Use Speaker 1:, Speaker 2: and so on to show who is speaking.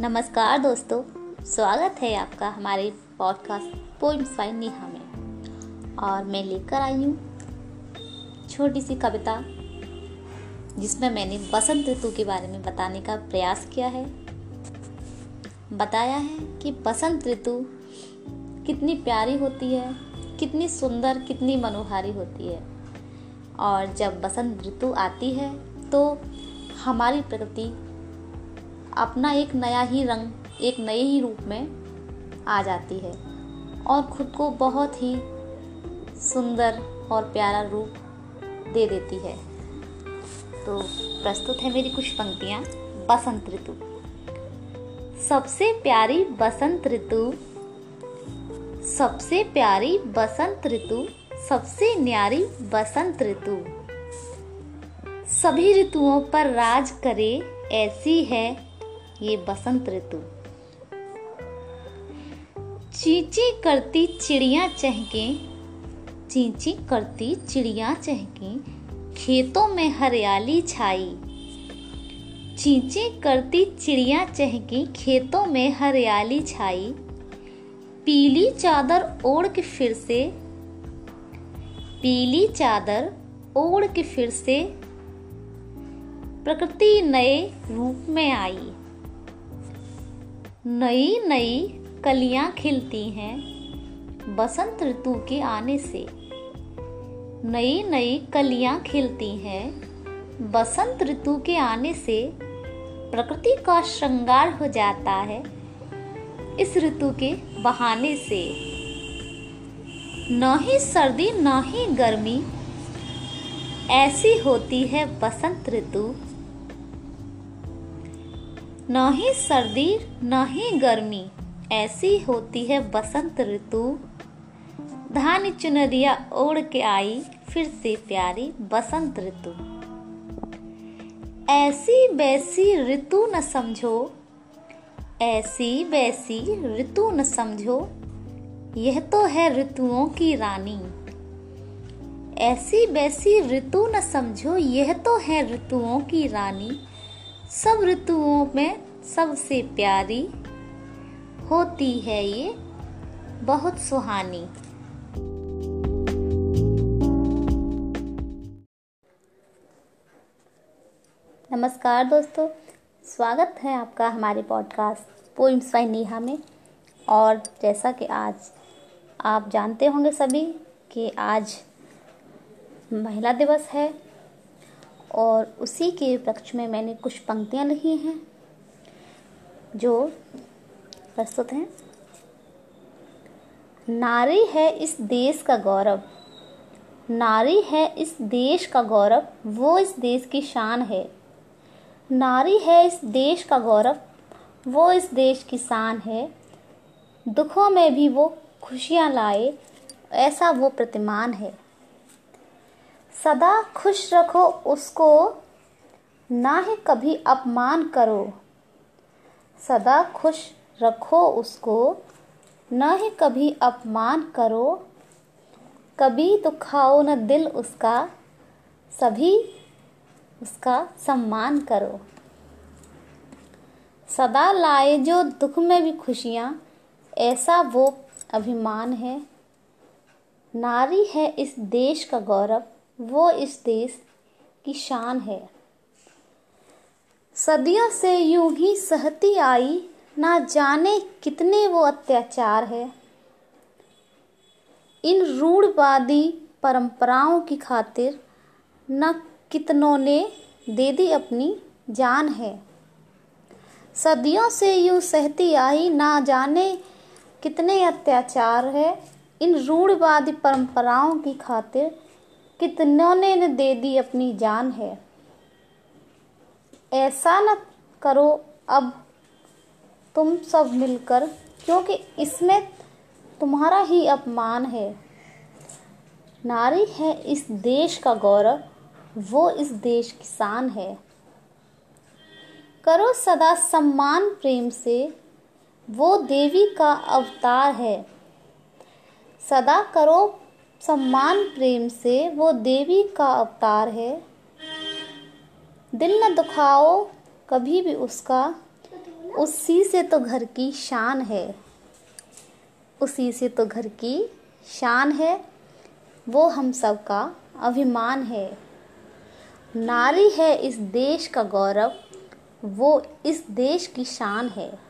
Speaker 1: नमस्कार दोस्तों, स्वागत है आपका हमारे पॉडकास्ट पोइम्स बाय नेहा में। और मैं लेकर आई हूँ छोटी सी कविता, जिसमें मैंने बसंत ऋतु के बारे में बताने का प्रयास किया है। बताया है कि बसंत ऋतु कितनी प्यारी होती है, कितनी सुंदर, कितनी मनोहारी होती है। और जब बसंत ऋतु आती है तो हमारी प्रकृति अपना एक नया ही रंग, एक नए ही रूप में आ जाती है और खुद को बहुत ही सुंदर और प्यारा रूप दे देती है। तो प्रस्तुत है मेरी कुछ पंक्तियाँ। बसंत ऋतु। सबसे प्यारी बसंत ऋतु, सबसे प्यारी बसंत ऋतु, सबसे न्यारी बसंत ऋतु। सभी ऋतुओं पर राज करे ऐसी है ये बसंत ऋतु। चींची करती चिड़िया चहके, चींची करती चिड़िया चहके, खेतों में हरियाली छाई। चींची करती चिड़िया चहके, खेतों में हरियाली छाई। पीली चादर ओढ़ के फिर से, पीली चादर ओढ़ के फिर से, प्रकृति नए रूप में आई। नई नई कलियाँ खिलती हैं बसंत ऋतु के आने से। नई नई कलियाँ खिलती हैं बसंत ऋतु के आने से प्रकृति का श्रृंगार हो जाता है इस ऋतु के बहाने से। न ही सर्दी, न ही गर्मी, ऐसी होती है बसंत ऋतु। न ही सर्दी, न ही गर्मी। ऐसी होती है बसंत ऋतु। धान चुनरिया ओढ़ के आई, फिर से प्यारी बसंत ऋतु। ऐसी वैसी ऋतु न समझो, ऐसी वैसी ऋतु न समझो, यह तो है ऋतुओं की रानी। ऐसी वैसी ऋतु न समझो, यह तो है ऋतुओं की रानी। सब ऋतुओं में सबसे प्यारी होती है ये बहुत सुहानी। नमस्कार दोस्तों, स्वागत है आपका हमारे पॉडकास्ट पोइम्स बाय नेहा में। और जैसा कि आज आप जानते होंगे सभी कि आज महिला दिवस है और उसी के पक्ष में मैंने कुछ पंक्तियाँ लिखी हैं, जो प्रस्तुत हैं। नारी है इस देश का गौरव। नारी है इस देश का गौरव, वो इस देश की शान है। नारी है इस देश का गौरव, वो इस देश की शान है। दुखों में भी वो खुशियाँ लाए, ऐसा वो प्रतिमान है। सदा खुश रखो उसको, ना ही कभी अपमान करो। सदा खुश रखो उसको, न ही कभी अपमान करो। कभी दुखाओ न दिल उसका, सभी उसका सम्मान करो। सदा लाए जो दुख में भी खुशियाँ, ऐसा वो अभिमान है। नारी है इस देश का गौरव वो इस देश की शान है। सदियों से यूँ ही सहती आई, ना जाने कितने वो अत्याचार है। इन रूढ़वादी परंपराओं की खातिर न कितनों ने दे दी अपनी जान है। सदियों से यूँ सहती आई, ना जाने कितने अत्याचार है। इन रूढ़वादी परंपराओं की खातिर कितनों ने दे दी अपनी जान है। ऐसा न करो अब तुम सब मिलकर, क्योंकि इसमें तुम्हारा ही अपमान है। नारी है इस देश का गौरव, वो इस देश की शान है। करो सदा सम्मान प्रेम से, वो देवी का अवतार है। सदा करो सम्मान प्रेम से वो देवी का अवतार है। दिल न दुखाओ कभी भी उसका, उसी से तो घर की शान है। उसी से तो घर की शान है। वो हम सब का अभिमान है। नारी है इस देश का गौरव, वो इस देश की शान है।